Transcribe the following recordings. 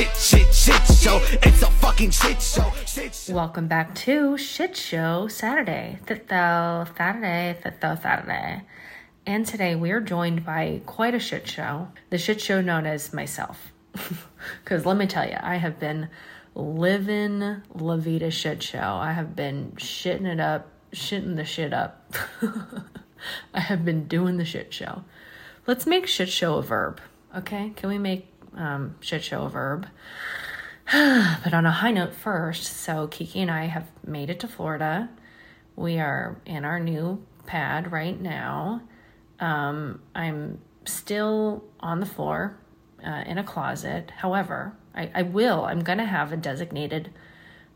shit, shit, shit show. It's a fucking shit show. Shit show. Welcome back to Shit Show Saturday. Thitho Saturday, Thitho Saturday. And today we are joined by quite a shit show. The shit show known as myself. Because let me tell you, I have been living La Vida shit show. I have been shitting it up, shitting the shit up. I have been doing the shit show. Let's make shit show a verb, okay? Can we make um, shit show verb? but on a high note first, so Kiki and I have made it to Florida. We are in our new pad right now. Um, I'm still on the floor uh, in a closet. However, I, I will, I'm going to have a designated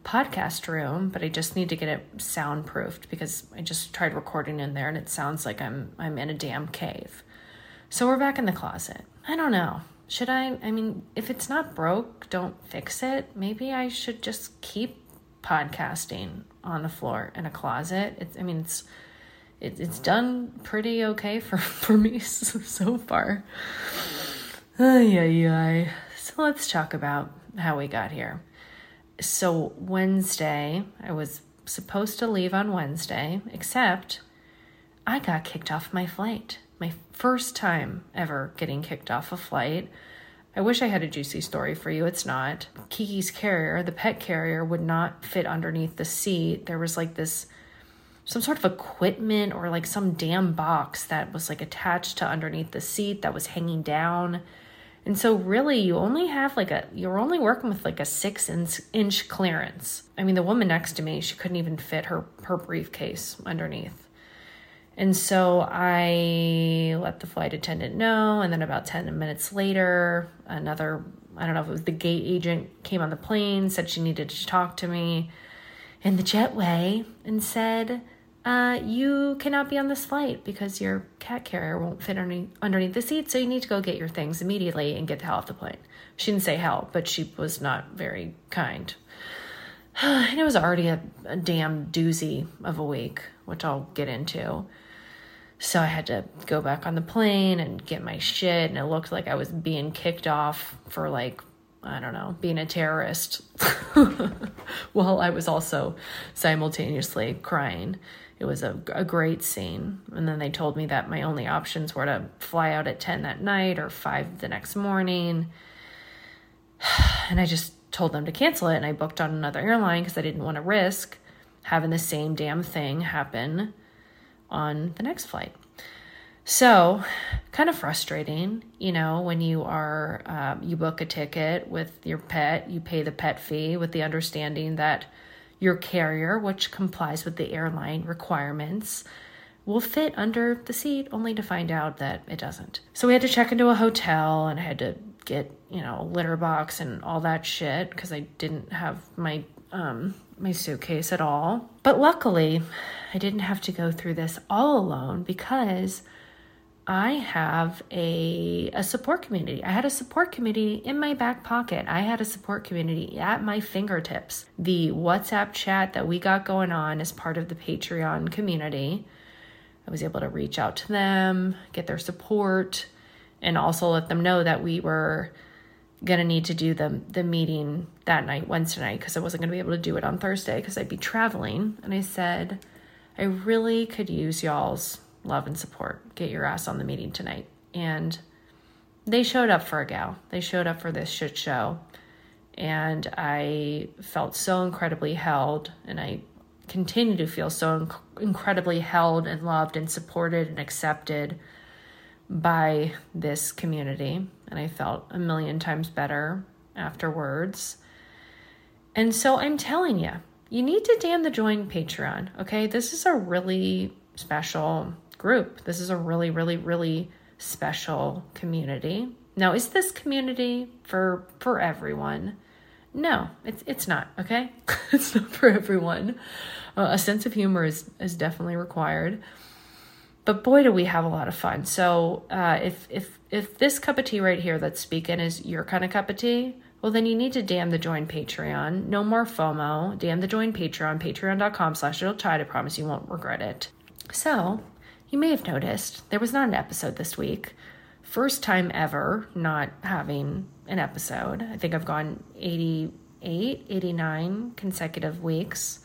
podcast room, but I just need to get it soundproofed because I just tried recording in there and it sounds like I'm I'm in a damn cave. So we're back in the closet. I don't know. Should I I mean, if it's not broke, don't fix it. Maybe I should just keep podcasting on the floor in a closet. It's I mean, it's it, it's done pretty okay for for me so far. Ay, ay, ay. So let's talk about how we got here so Wednesday, I was supposed to leave on Wednesday, except I got kicked off my flight. First time ever getting kicked off a flight. I wish I had a juicy story for you. It's not. Kiki's carrier, the pet carrier, would not fit underneath the seat. There was like this, some sort of equipment or like some damn box that was like attached to underneath the seat that was hanging down and so really you only have like a you're only working with like a six inch, inch clearance. I mean the woman next to me, she couldn't even fit her her briefcase underneath. And so I let the flight attendant know, and then about 10 minutes later, another I don't know if it was the gate agent came on the plane, said she needed to talk to me in the jetway and said, uh, you cannot be on this flight because your cat carrier won't fit underneath, underneath the seat, so you need to go get your things immediately and get the hell off the plane. She didn't say hell, but she was not very kind. and it was already a, a damn doozy of a week, which I'll get into. So I had to go back on the plane and get my shit, and it looked like I was being kicked off for like I don't know, being a terrorist while I was also simultaneously crying. It was a, a great scene. And then they told me that my only options were to fly out at 10 that night or 5 the next morning. And I just told them to cancel it. And I booked on another airline because I didn't want to risk having the same damn thing happen on the next flight. So, kind of frustrating, you know, when you are, um, you book a ticket with your pet, you pay the pet fee with the understanding that your carrier, which complies with the airline requirements, will fit under the seat only to find out that it doesn't. So we had to check into a hotel and I had to get, you know, a litter box and all that shit because I didn't have my um my suitcase at all. But luckily, I didn't have to go through this all alone because I have a a support community. I had a support community in my back pocket. I had a support community at my fingertips. The WhatsApp chat that we got going on as part of the Patreon community. I was able to reach out to them, get their support, and also let them know that we were going to need to do the the meeting that night, Wednesday night, because I wasn't going to be able to do it on Thursday because I'd be traveling. And I said, I really could use y'all's love and support. Get your ass on the meeting tonight. And they showed up for a gal. They showed up for this shit show. And I felt so incredibly held. And I continue to feel so inc- incredibly held and loved and supported and accepted by this community. And I felt a million times better afterwards. And so I'm telling you, you need to damn the join Patreon, okay? This is a really special group. This is a really, really, really special community. Now, is this community for for everyone? No, it's it's not. Okay, it's not for everyone. Uh, a sense of humor is is definitely required. But boy, do we have a lot of fun. So uh, if if if this cup of tea right here that's speaking is your kind of cup of tea, well then you need to damn the join Patreon. No more FOMO. Damn the join Patreon. Patreon.com slash child. I promise you won't regret it. So you may have noticed there was not an episode this week. First time ever not having an episode. I think I've gone 88, 89 consecutive weeks.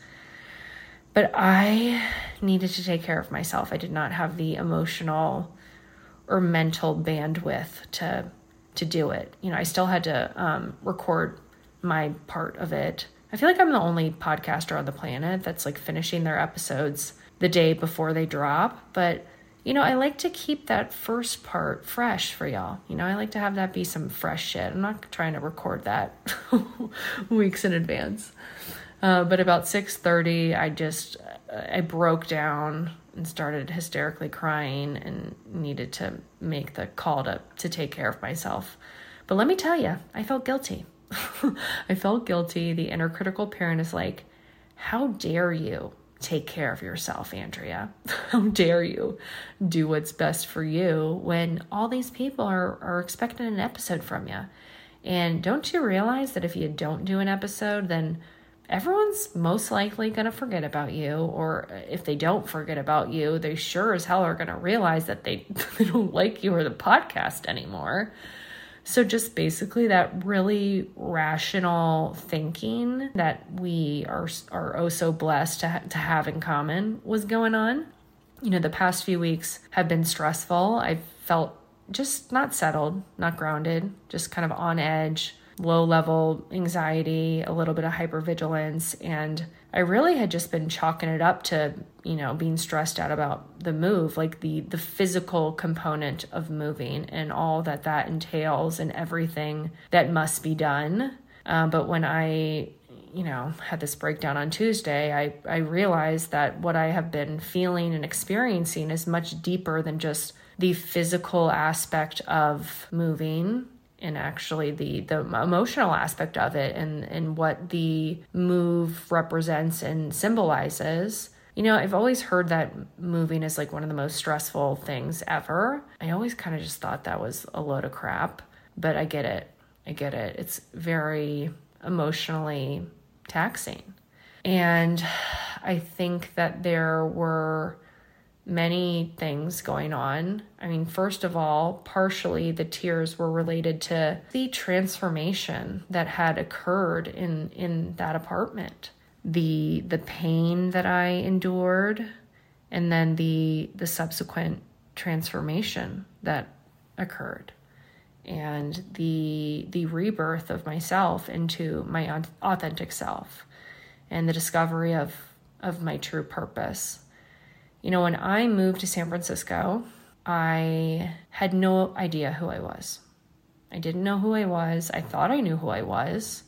But I needed to take care of myself. I did not have the emotional or mental bandwidth to to do it. You know, I still had to um, record my part of it. I feel like I'm the only podcaster on the planet that's like finishing their episodes the day before they drop, but you know, I like to keep that first part fresh for y'all. You know, I like to have that be some fresh shit. I'm not trying to record that weeks in advance. Uh, but about 6:30, I just I broke down and started hysterically crying and needed to make the call to to take care of myself. But let me tell you, I felt guilty. I felt guilty. The inner critical parent is like, "How dare you take care of yourself, Andrea? How dare you do what's best for you when all these people are, are expecting an episode from you? And don't you realize that if you don't do an episode, then everyone's most likely going to forget about you. Or if they don't forget about you, they sure as hell are going to realize that they, they don't like you or the podcast anymore. So, just basically that really rational thinking that we are, are oh so blessed to, ha- to have in common was going on. You know, the past few weeks have been stressful. I felt just not settled, not grounded, just kind of on edge, low level anxiety, a little bit of hypervigilance, and I really had just been chalking it up to, you know, being stressed out about the move, like the the physical component of moving and all that that entails and everything that must be done. Um, but when I, you know, had this breakdown on Tuesday, I I realized that what I have been feeling and experiencing is much deeper than just the physical aspect of moving and actually the the emotional aspect of it and and what the move represents and symbolizes. You know i've always heard that moving is like one of the most stressful things ever. I always kind of just thought that was a load of crap but i get it. I get it. It's very emotionally taxing. And i think that there were many things going on. I mean, first of all, partially the tears were related to the transformation that had occurred in in that apartment. The the pain that I endured and then the the subsequent transformation that occurred and the the rebirth of myself into my authentic self and the discovery of of my true purpose you know, when I moved to San Francisco, I had no idea who I was. I didn't know who I was. I thought I knew who I was.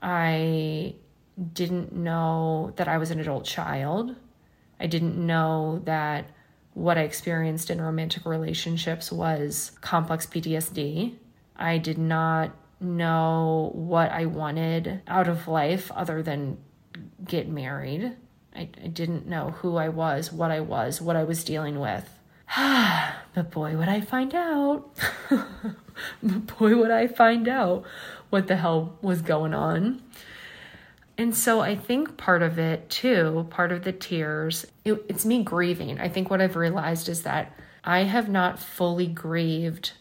I didn't know that I was an adult child. I didn't know that what I experienced in romantic relationships was complex PTSD. I did not know what I wanted out of life other than get married. I, I didn't know who I was, what I was, what I was dealing with. but boy, would I find out. boy, would I find out what the hell was going on. And so I think part of it too, part of the tears, it, it's me grieving. I think what I've realized is that I have not fully grieved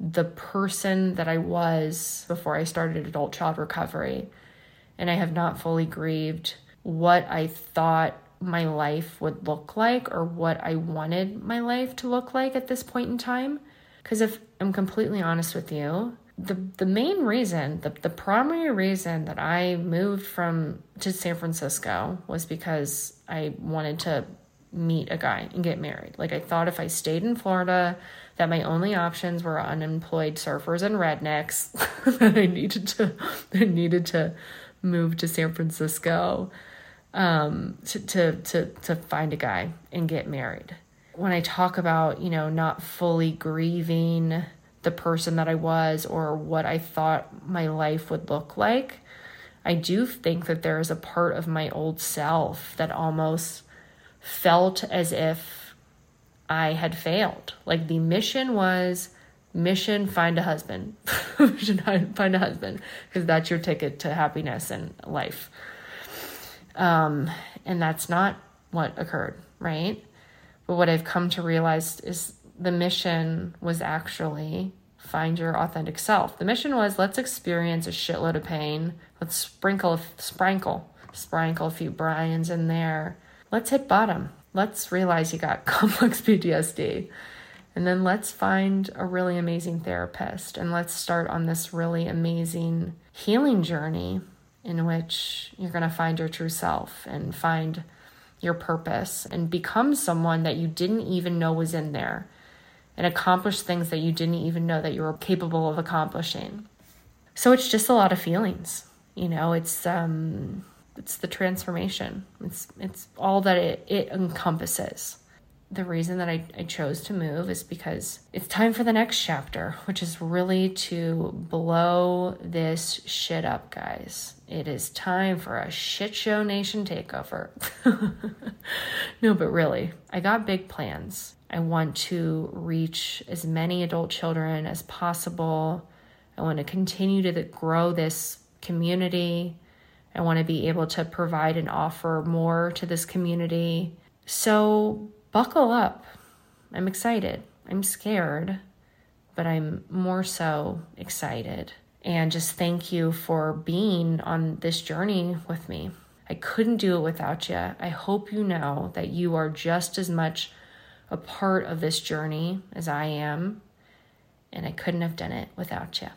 the person that I was before I started adult child recovery. And I have not fully grieved what I thought my life would look like or what I wanted my life to look like at this point in time. Because if I'm completely honest with you, the the main reason, the, the primary reason that I moved from to San Francisco was because I wanted to meet a guy and get married. Like I thought if I stayed in Florida, that my only options were unemployed surfers and rednecks. that I needed to I needed to move to San Francisco um, to, to, to, to find a guy and get married. When I talk about, you know, not fully grieving the person that I was or what I thought my life would look like, I do think that there is a part of my old self that almost felt as if I had failed. Like the mission was mission find a husband. mission find a husband because that's your ticket to happiness and life. Um, and that's not what occurred, right? But what I've come to realize is the mission was actually find your authentic self. The mission was let's experience a shitload of pain. Let's sprinkle, sprinkle, sprinkle a few Brian's in there. Let's hit bottom. Let's realize you got complex PTSD. And then let's find a really amazing therapist and let's start on this really amazing healing journey in which you're going to find your true self and find your purpose and become someone that you didn't even know was in there and accomplish things that you didn't even know that you were capable of accomplishing. So it's just a lot of feelings. You know, it's um it's the transformation. It's it's all that it, it encompasses the reason that I, I chose to move is because it's time for the next chapter, which is really to blow this shit up, guys. It is time for a shit show nation takeover. no, but really, I got big plans. I want to reach as many adult children as possible. I want to continue to grow this community. I want to be able to provide and offer more to this community. So, buckle up. I'm excited. I'm scared, but I'm more so excited. And just thank you for being on this journey with me. I couldn't do it without you. I hope you know that you are just as much a part of this journey as I am, and I couldn't have done it without you.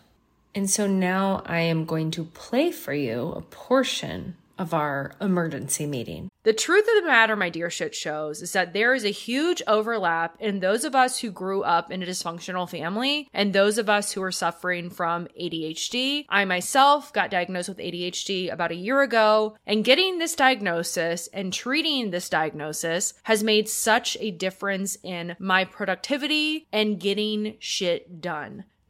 And so now I am going to play for you a portion of our emergency meeting. The truth of the matter, my dear shit shows, is that there is a huge overlap in those of us who grew up in a dysfunctional family and those of us who are suffering from ADHD. I myself got diagnosed with ADHD about a year ago, and getting this diagnosis and treating this diagnosis has made such a difference in my productivity and getting shit done.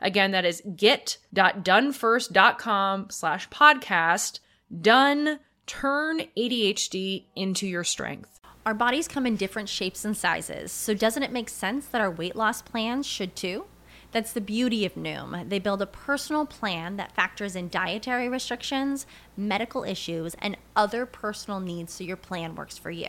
Again, that is get.donefirst.com slash podcast. Done. Turn ADHD into your strength. Our bodies come in different shapes and sizes, so doesn't it make sense that our weight loss plans should too? That's the beauty of Noom. They build a personal plan that factors in dietary restrictions, medical issues, and other personal needs so your plan works for you.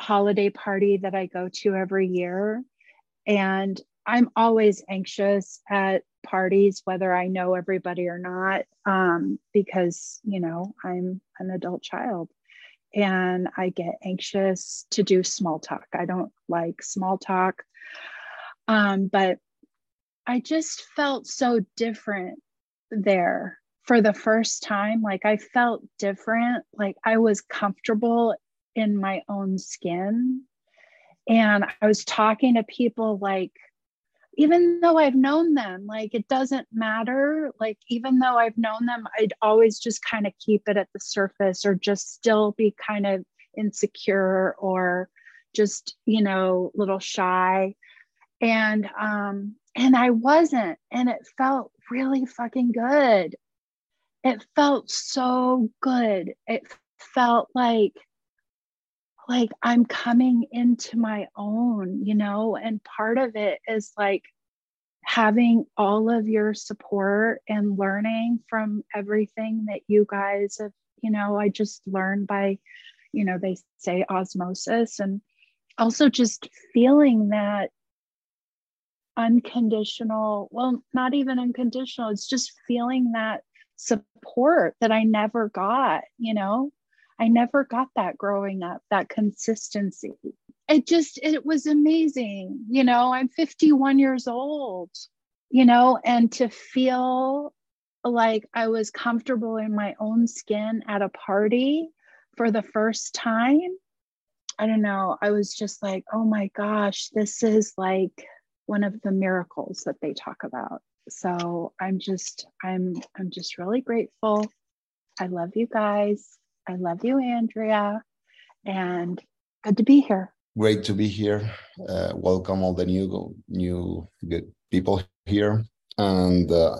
holiday party that I go to every year, and I'm always anxious at parties, whether I know everybody or not, um, because, you know, I'm an adult child and I get anxious to do small talk. I don't like small talk. Um, but I just felt so different there for the first time. Like I felt different, like I was comfortable in my own skin. And I was talking to people like, even though I've known them, like it doesn't matter. Like, even though I've known them, I'd always just kind of keep it at the surface or just still be kind of insecure or just, you know, little shy. And, um, and I wasn't, and it felt really fucking good. It felt so good. It felt like, like I'm coming into my own, you know, and part of it is like having all of your support and learning from everything that you guys have you know i just learned by you know they say osmosis and also just feeling that unconditional well not even unconditional it's just feeling that support that i never got you know i never got that growing up that consistency. It just it was amazing you know i'm 51 years old you know and to feel like i was comfortable in my own skin at a party for the first time. I don't know i was just like oh my gosh this is like one of the miracles that they talk about. So i'm just i'm i'm just really grateful. I love you guys i love you andrea and good to be here great to be here uh, welcome all the new new good people here and uh,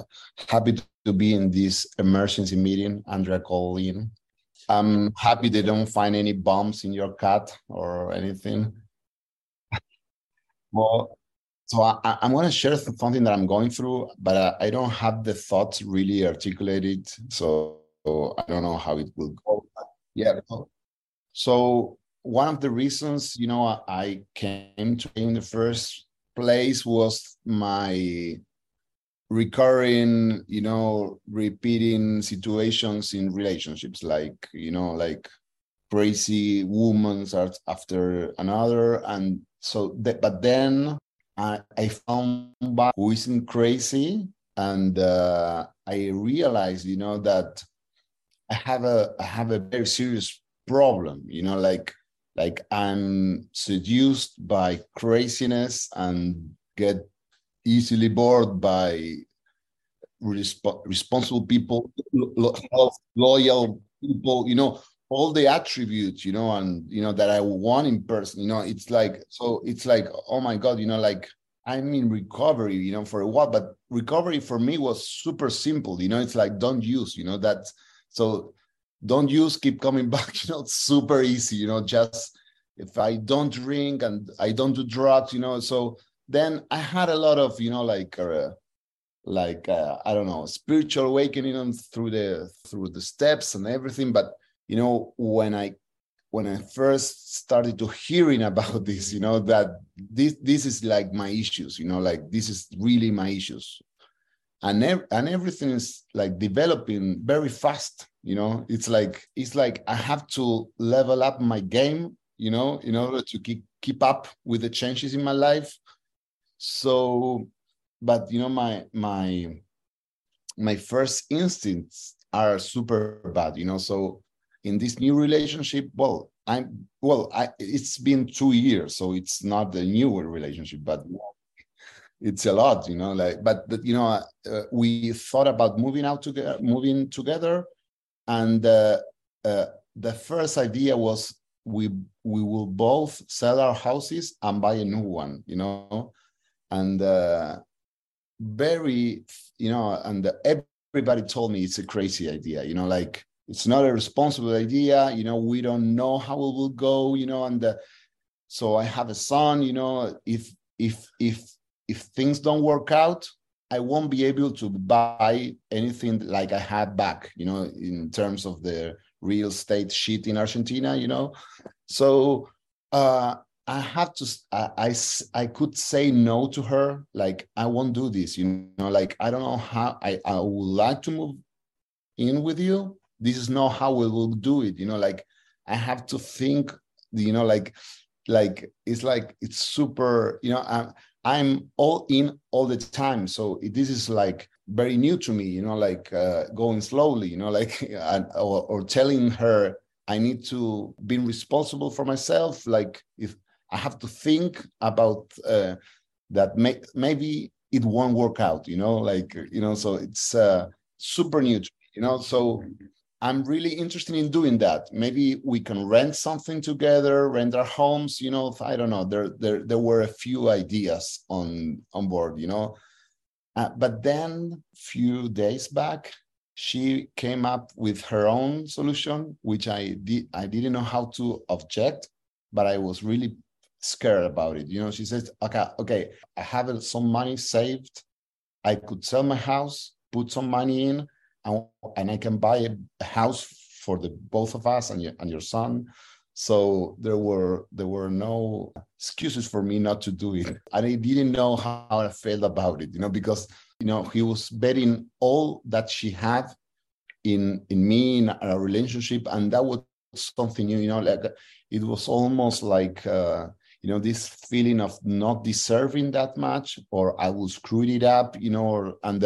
happy to be in this emergency meeting andrea called in i'm happy they don't find any bombs in your cat or anything well so I, am going to share something that I'm going through, but uh, I don't have the thoughts really articulated. So, so I don't know how it will go. Yeah. So one of the reasons, you know, I came to in the first place was my recurring, you know, repeating situations in relationships, like, you know, like crazy women after another. And so, but then I, I found back who isn't crazy, and uh, I realized, you know, that I have a I have a very serious problem. You know, like like I'm seduced by craziness and get easily bored by resp- responsible people, lo- loyal people. You know, all the attributes you know and you know that i want in person you know it's like so it's like oh my god you know like i'm in recovery you know for a while but recovery for me was super simple you know it's like don't use you know that's so don't use keep coming back you know it's super easy you know just if i don't drink and i don't do drugs you know so then i had a lot of you know like uh, like uh, i don't know spiritual awakening through the through the steps and everything. But you know when i when i first started to hearing about this you know that this this is like my issues you know like this is really my issues and ev- and everything is like developing very fast you know? It's like it's like i have to level up my game you know in order to keep keep up with the changes in my life. So but you know my my my first instincts are super bad you know? So in this new relationship well i'm well I, it's been two years so it's not a new relationship but it's a lot you know like but, you know uh, we thought about moving out together moving together and uh, uh, the first idea was we we will both sell our houses and buy a new one you know? And uh, very you know and everybody told me it's a crazy idea you know like it's not a responsible idea you know we don't know how it will go you know and so i have a son you know if if if if things don't work out i won't be able to buy anything like i had back you know in terms of the real estate shit in argentina you know? So uh I have to I, I, I could say no to her like I won't do this you know? Like I don't know how I I would like to move in with you. This is not how we will do it you know? Like i have to think you know like like it's like it's super you know i'm i'm all in all the time. So this is like very new to me you know like uh, going slowly you know like or, or telling her i need to be responsible for myself. Like if i have to think about uh, that may, maybe it won't work out you know like you know so it's uh, super new to me, you know. So I'm really interested in doing that. Maybe we can rent something together, rent our homes. You know, I don't know. There, there, there were a few ideas on on board. You know, uh, but then few days back, she came up with her own solution, which I did. I didn't know how to object, but I was really scared about it. You know, she says, "Okay, okay, I have some money saved. I could sell my house, put some money in." And I can buy a house for the both of us and your, and your son. So there were there were no excuses for me not to do it. And i didn't know how i felt about it you know because you know he was betting all that she had in in me in our relationship and that was something new you know like it was almost like uh you know this feeling of not deserving that much or i will screw it up you know or, and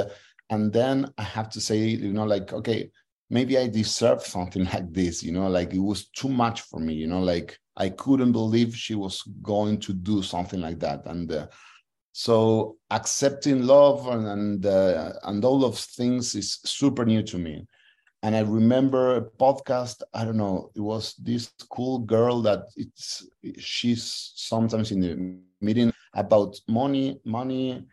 and then i have to say you know like okay maybe I deserve something like this, you know, like it was too much for me, you know, like I couldn't believe she was going to do something like that. And uh, so accepting love and and, uh, and all of things is super new to me. And I remember a podcast, I don't know, it was this cool girl that it's she's sometimes in the meeting about money, money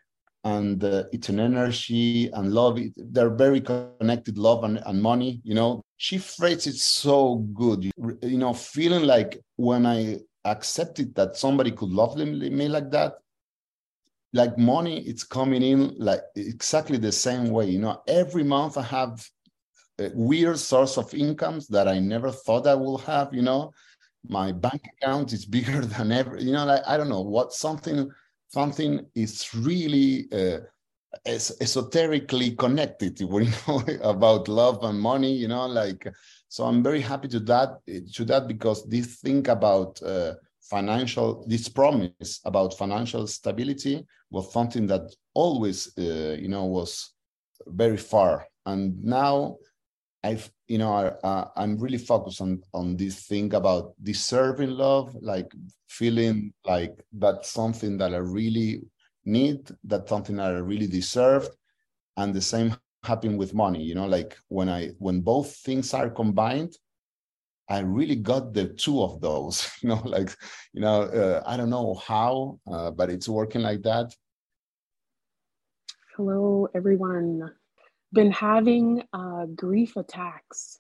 and uh, it's an energy and love. They're very connected, love and, and money. You know, she phrased it so good. You know, feeling like when I accepted that somebody could love me like that, like money, it's coming in like exactly the same way. You know, every month I have a weird source of incomes that I never thought I will have. You know, my bank account is bigger than ever. You know, like I don't know what something something is really uh, esoterically connected You know about love and money you know like so i'm very happy to that to that because this thing about uh, financial this promise about financial stability was something that always uh, you know was very far. And now i've you know I, i'm really focused on on this thing about deserving love like feeling like that's something that i really need that's something that i really deserve and the same happened with money you know like when i when both things are combined i really got the two of those you know like you know uh, i don't know how uh, but it's working like that. Hello everyone been having uh, grief attacks.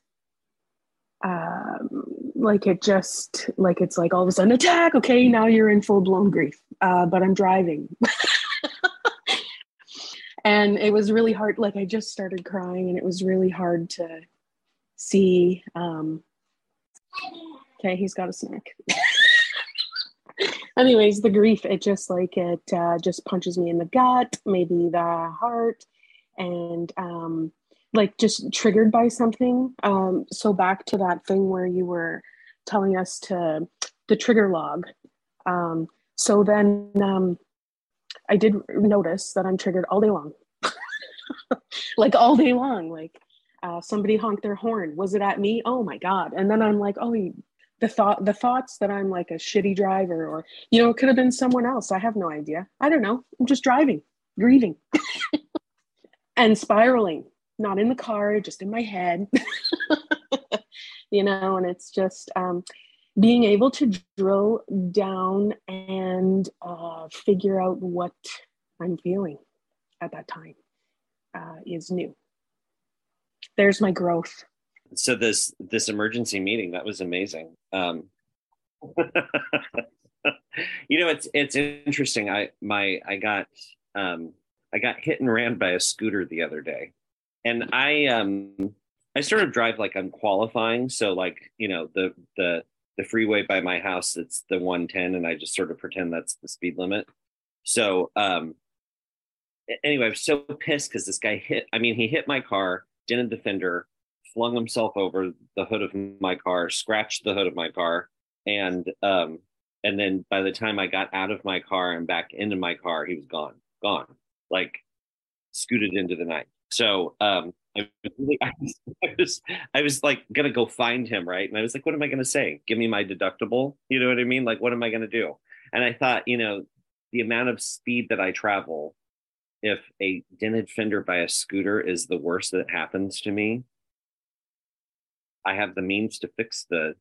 Um, like it just like it's like all of a sudden attack. Okay, now you're in full blown grief. Uh, but I'm driving. and it was really hard like i just started crying and it was really hard to see um okay he's got a snack anyways the grief it just like it uh, just punches me in the gut maybe the heart and um, like just triggered by something. Um, so back to that thing where you were telling us to the trigger log. Um, so then um, I did notice that I'm triggered all day long, like all day long. Like uh, somebody honked their horn. Was it at me? Oh my god! And then I'm like, oh, the thought, the thoughts that I'm like a shitty driver, or you know, it could have been someone else. I have no idea. I don't know. I'm just driving, grieving. and spiraling, not in the car, just in my head. you know, and it's just um, being able to drill down and uh, figure out what I'm feeling at that time uh, is new. There's my growth. So this this emergency meeting that was amazing. Um, you know, it's it's interesting. I my I got um, I got hit and ran by a scooter the other day. And I um I sort of drive like I'm qualifying. So like, you know, the the the freeway by my house, it's the 110, and I just sort of pretend that's the speed limit. So um anyway, I was so pissed because this guy hit, I mean, he hit my car, didn't defender, flung himself over the hood of my car, scratched the hood of my car, and um and then by the time I got out of my car and back into my car, he was gone, gone like scooted into the night. So um, I, really, I, was, I was I was like gonna go find him, right? And I was like, what am I gonna say? Give me my deductible. You know what I mean? Like, what am I gonna do? And I thought, you know, the amount of speed that I travel, if a dented fender by a scooter is the worst that happens to me, I have the means to fix the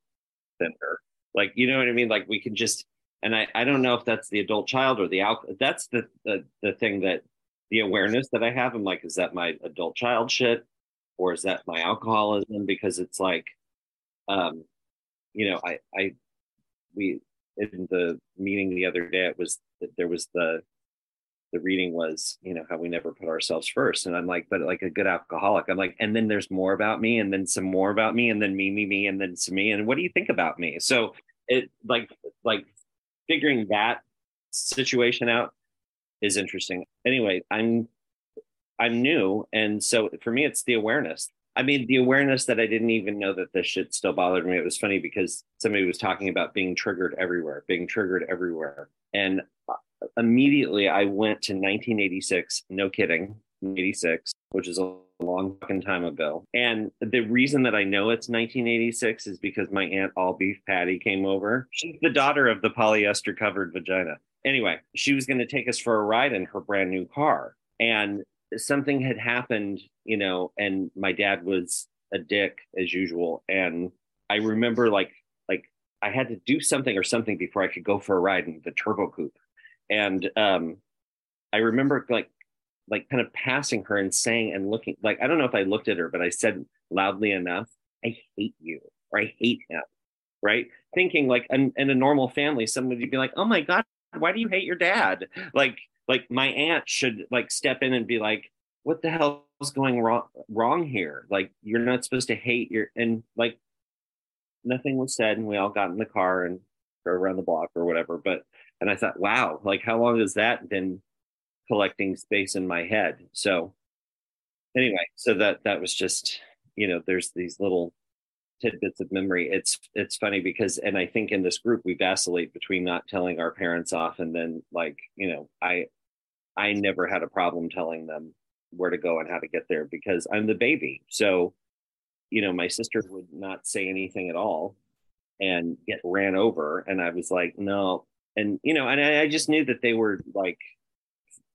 fender. Like, you know what I mean? Like, we can just and I, I don't know if that's the adult child or the alcohol. That's the, the the thing that the awareness that I have. I'm like, is that my adult child shit or is that my alcoholism? Because it's like, um, you know, I, I, we, in the meeting the other day, it was, there was the, the reading was, you know, how we never put ourselves first. And I'm like, but like a good alcoholic, I'm like, and then there's more about me, and then some more about me, and then me, me, me, and then some me. And what do you think about me? So it like like figuring that situation out is interesting. Anyway, I'm I'm new, and so for me, it's the awareness. I mean, the awareness that I didn't even know that this shit still bothered me. It was funny because somebody was talking about being triggered everywhere, being triggered everywhere, and uh, immediately I went to 1986. No kidding, 86, which is a long fucking time ago. And the reason that I know it's 1986 is because my aunt All Beef Patty came over. She's the daughter of the polyester covered vagina. Anyway, she was going to take us for a ride in her brand new car. And something had happened, you know, and my dad was a dick as usual. And I remember like, like I had to do something or something before I could go for a ride in the turbo coupe. And um, I remember like like kind of passing her and saying and looking like I don't know if I looked at her, but I said loudly enough, I hate you or I hate him. Right. Thinking like in, in a normal family, somebody would be like, Oh my God, why do you hate your dad? Like, like my aunt should like step in and be like, What the hell is going wrong wrong here? Like you're not supposed to hate your and like nothing was said and we all got in the car and drove around the block or whatever. But and I thought, wow, like how long has that been collecting space in my head. So anyway, so that that was just you know there's these little tidbits of memory. It's it's funny because and I think in this group we vacillate between not telling our parents off and then like you know I I never had a problem telling them where to go and how to get there because I'm the baby. So you know my sister would not say anything at all and get ran over and I was like no and you know and I, I just knew that they were like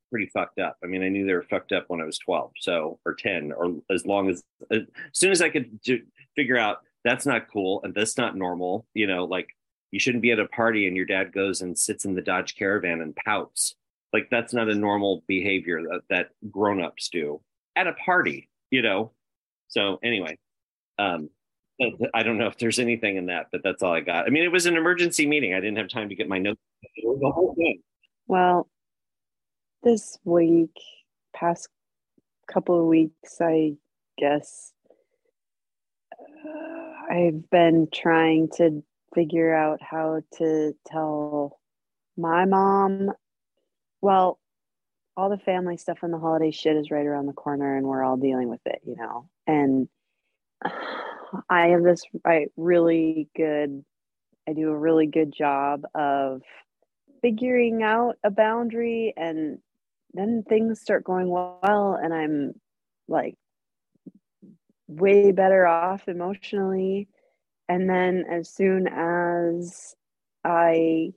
pretty fucked up. I mean, I knew they were fucked up when I was 12, so or 10, or as long as as soon as I could do, figure out that's not cool and that's not normal. You know, like you shouldn't be at a party and your dad goes and sits in the Dodge Caravan and pouts. Like that's not a normal behavior that, that grown-ups do at a party. You know. So anyway, um, I don't know if there's anything in that, but that's all I got. I mean, it was an emergency meeting. I didn't have time to get my notes. Well, this week, past couple of weeks, I guess, I've been trying to figure out how to tell my mom. Well, all the family stuff and the holiday shit is right around the corner, and we're all dealing with it, you know. And I have this I really good. I do a really good job of figuring out a boundary and then things start going well and i'm like way better off emotionally. And then as soon as i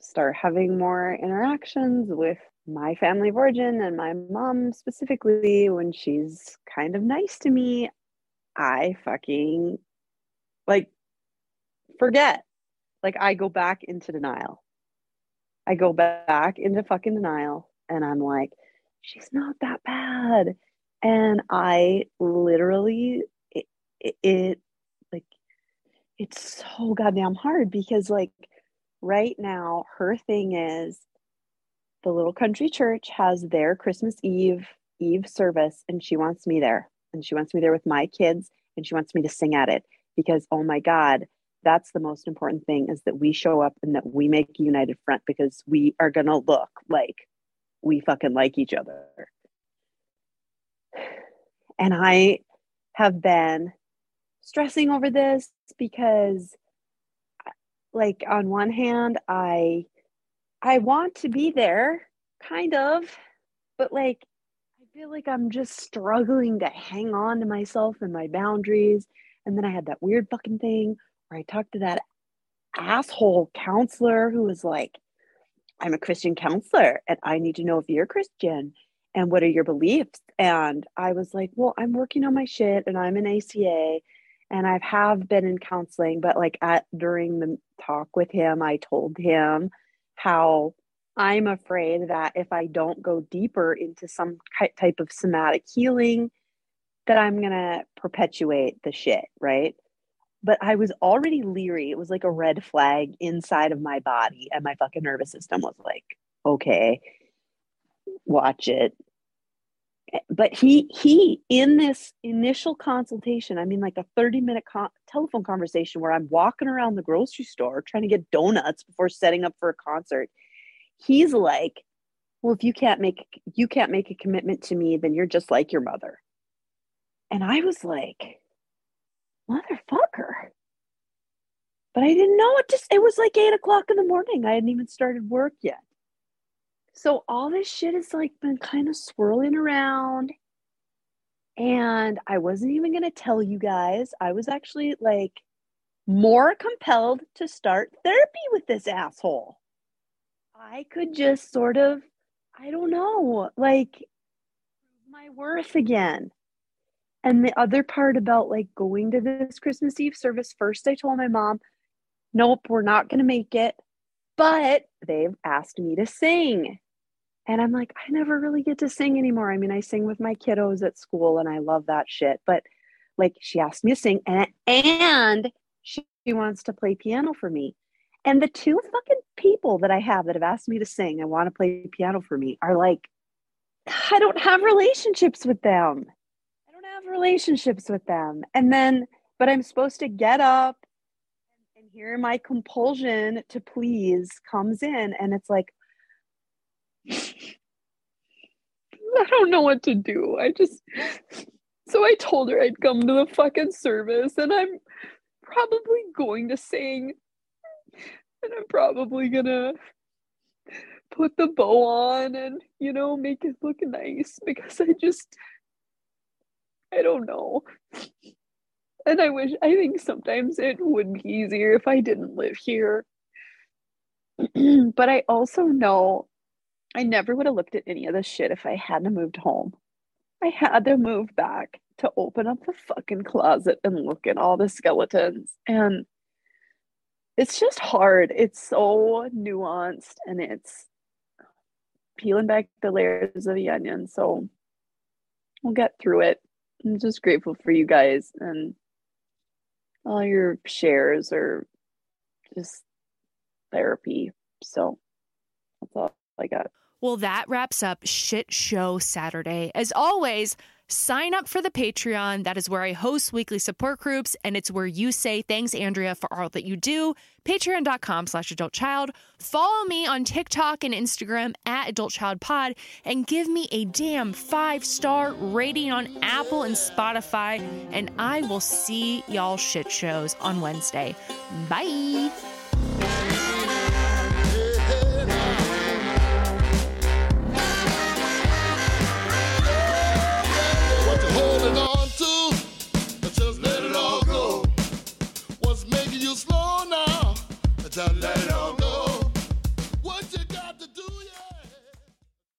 start having more interactions with my family of origin and my mom specifically when she's kind of nice to me i fucking like forget. Like i go back into denial. I go back into fucking denial and I'm like, she's not that bad. And I literally, it, it, like, it's so goddamn hard because, like, right now, her thing is the little country church has their Christmas Eve Eve service, and she wants me there. And she wants me there with my kids, and she wants me to sing at it because, oh my God, that's the most important thing is that we show up and that we make a united front because we are going to look like we fucking like each other. And I have been stressing over this because like on one hand I I want to be there kind of but like I feel like I'm just struggling to hang on to myself and my boundaries. And then I had that weird fucking thing where I talked to that asshole counselor who was like, I'm a Christian counselor and I need to know if you're Christian and what are your beliefs. And I was like, well, I'm working on my shit and I'm an ACA and I have been in counseling, but like at during the talk with him, I told him how I'm afraid that if I don't go deeper into some type of somatic healing, that I'm to perpetuate the shit, right? but I was already leery. It was like a red flag inside of my body, and my fucking nervous system was like, okay. watch it. But he he in this initial consultation, I mean like a 30 minute con- telephone conversation where I'm walking around the grocery store trying to get donuts before setting up for a concert. He's like, "Well, if you can't make you can't make a commitment to me, then you're just like your mother." And I was like, "Motherfucker." But I didn't know it just it was like eight o'clock in the morning. I hadn't even started work yet. So all this shit has like been kind of swirling around. And I wasn't even going to tell you guys. I was actually like more compelled to start therapy with this asshole. I could just sort of, I don't know, like my worth again. And the other part about like going to this Christmas Eve service, first I told my mom, nope, we're not going to make it. But they've asked me to sing. And I'm like, I never really get to sing anymore. I mean, I sing with my kiddos at school and I love that shit. But like, she asked me to sing and, and she, wants to play piano for me. And the two fucking people that I have that have asked me to sing and want to play piano for me are like, I don't have relationships with them. I don't have relationships with them. And then, but I'm supposed to get up here my compulsion to please comes in. And it's like, I don't know what to do. I just so I told her I'd come to the fucking service and I'm probably going to sing and I'm probably gonna put the bow on and you know make it look nice because I just I don't know. And I wish I think sometimes it would be easier if I didn't live here. but I also know I never would have looked at any of this shit if I hadn't moved home. I had to move back to open up the fucking closet and look at all the skeletons. And it's just hard. It's so nuanced and it's peeling back the layers of the onion. So we'll get through it. I'm just grateful for you guys and all your shares or just therapy. So that's all I got. Well, that wraps up Shit Show Saturday. As always, sign up for the Patreon. That is where I host weekly support groups, and it's where you say thanks, Andrea, for all that you do. Patreon.com slash adult child. Follow me on TikTok and Instagram at Adult Child Pod and give me a damn five star rating on Apple and Spotify. And I will see y'all shit shows on Wednesday. Bye. Just let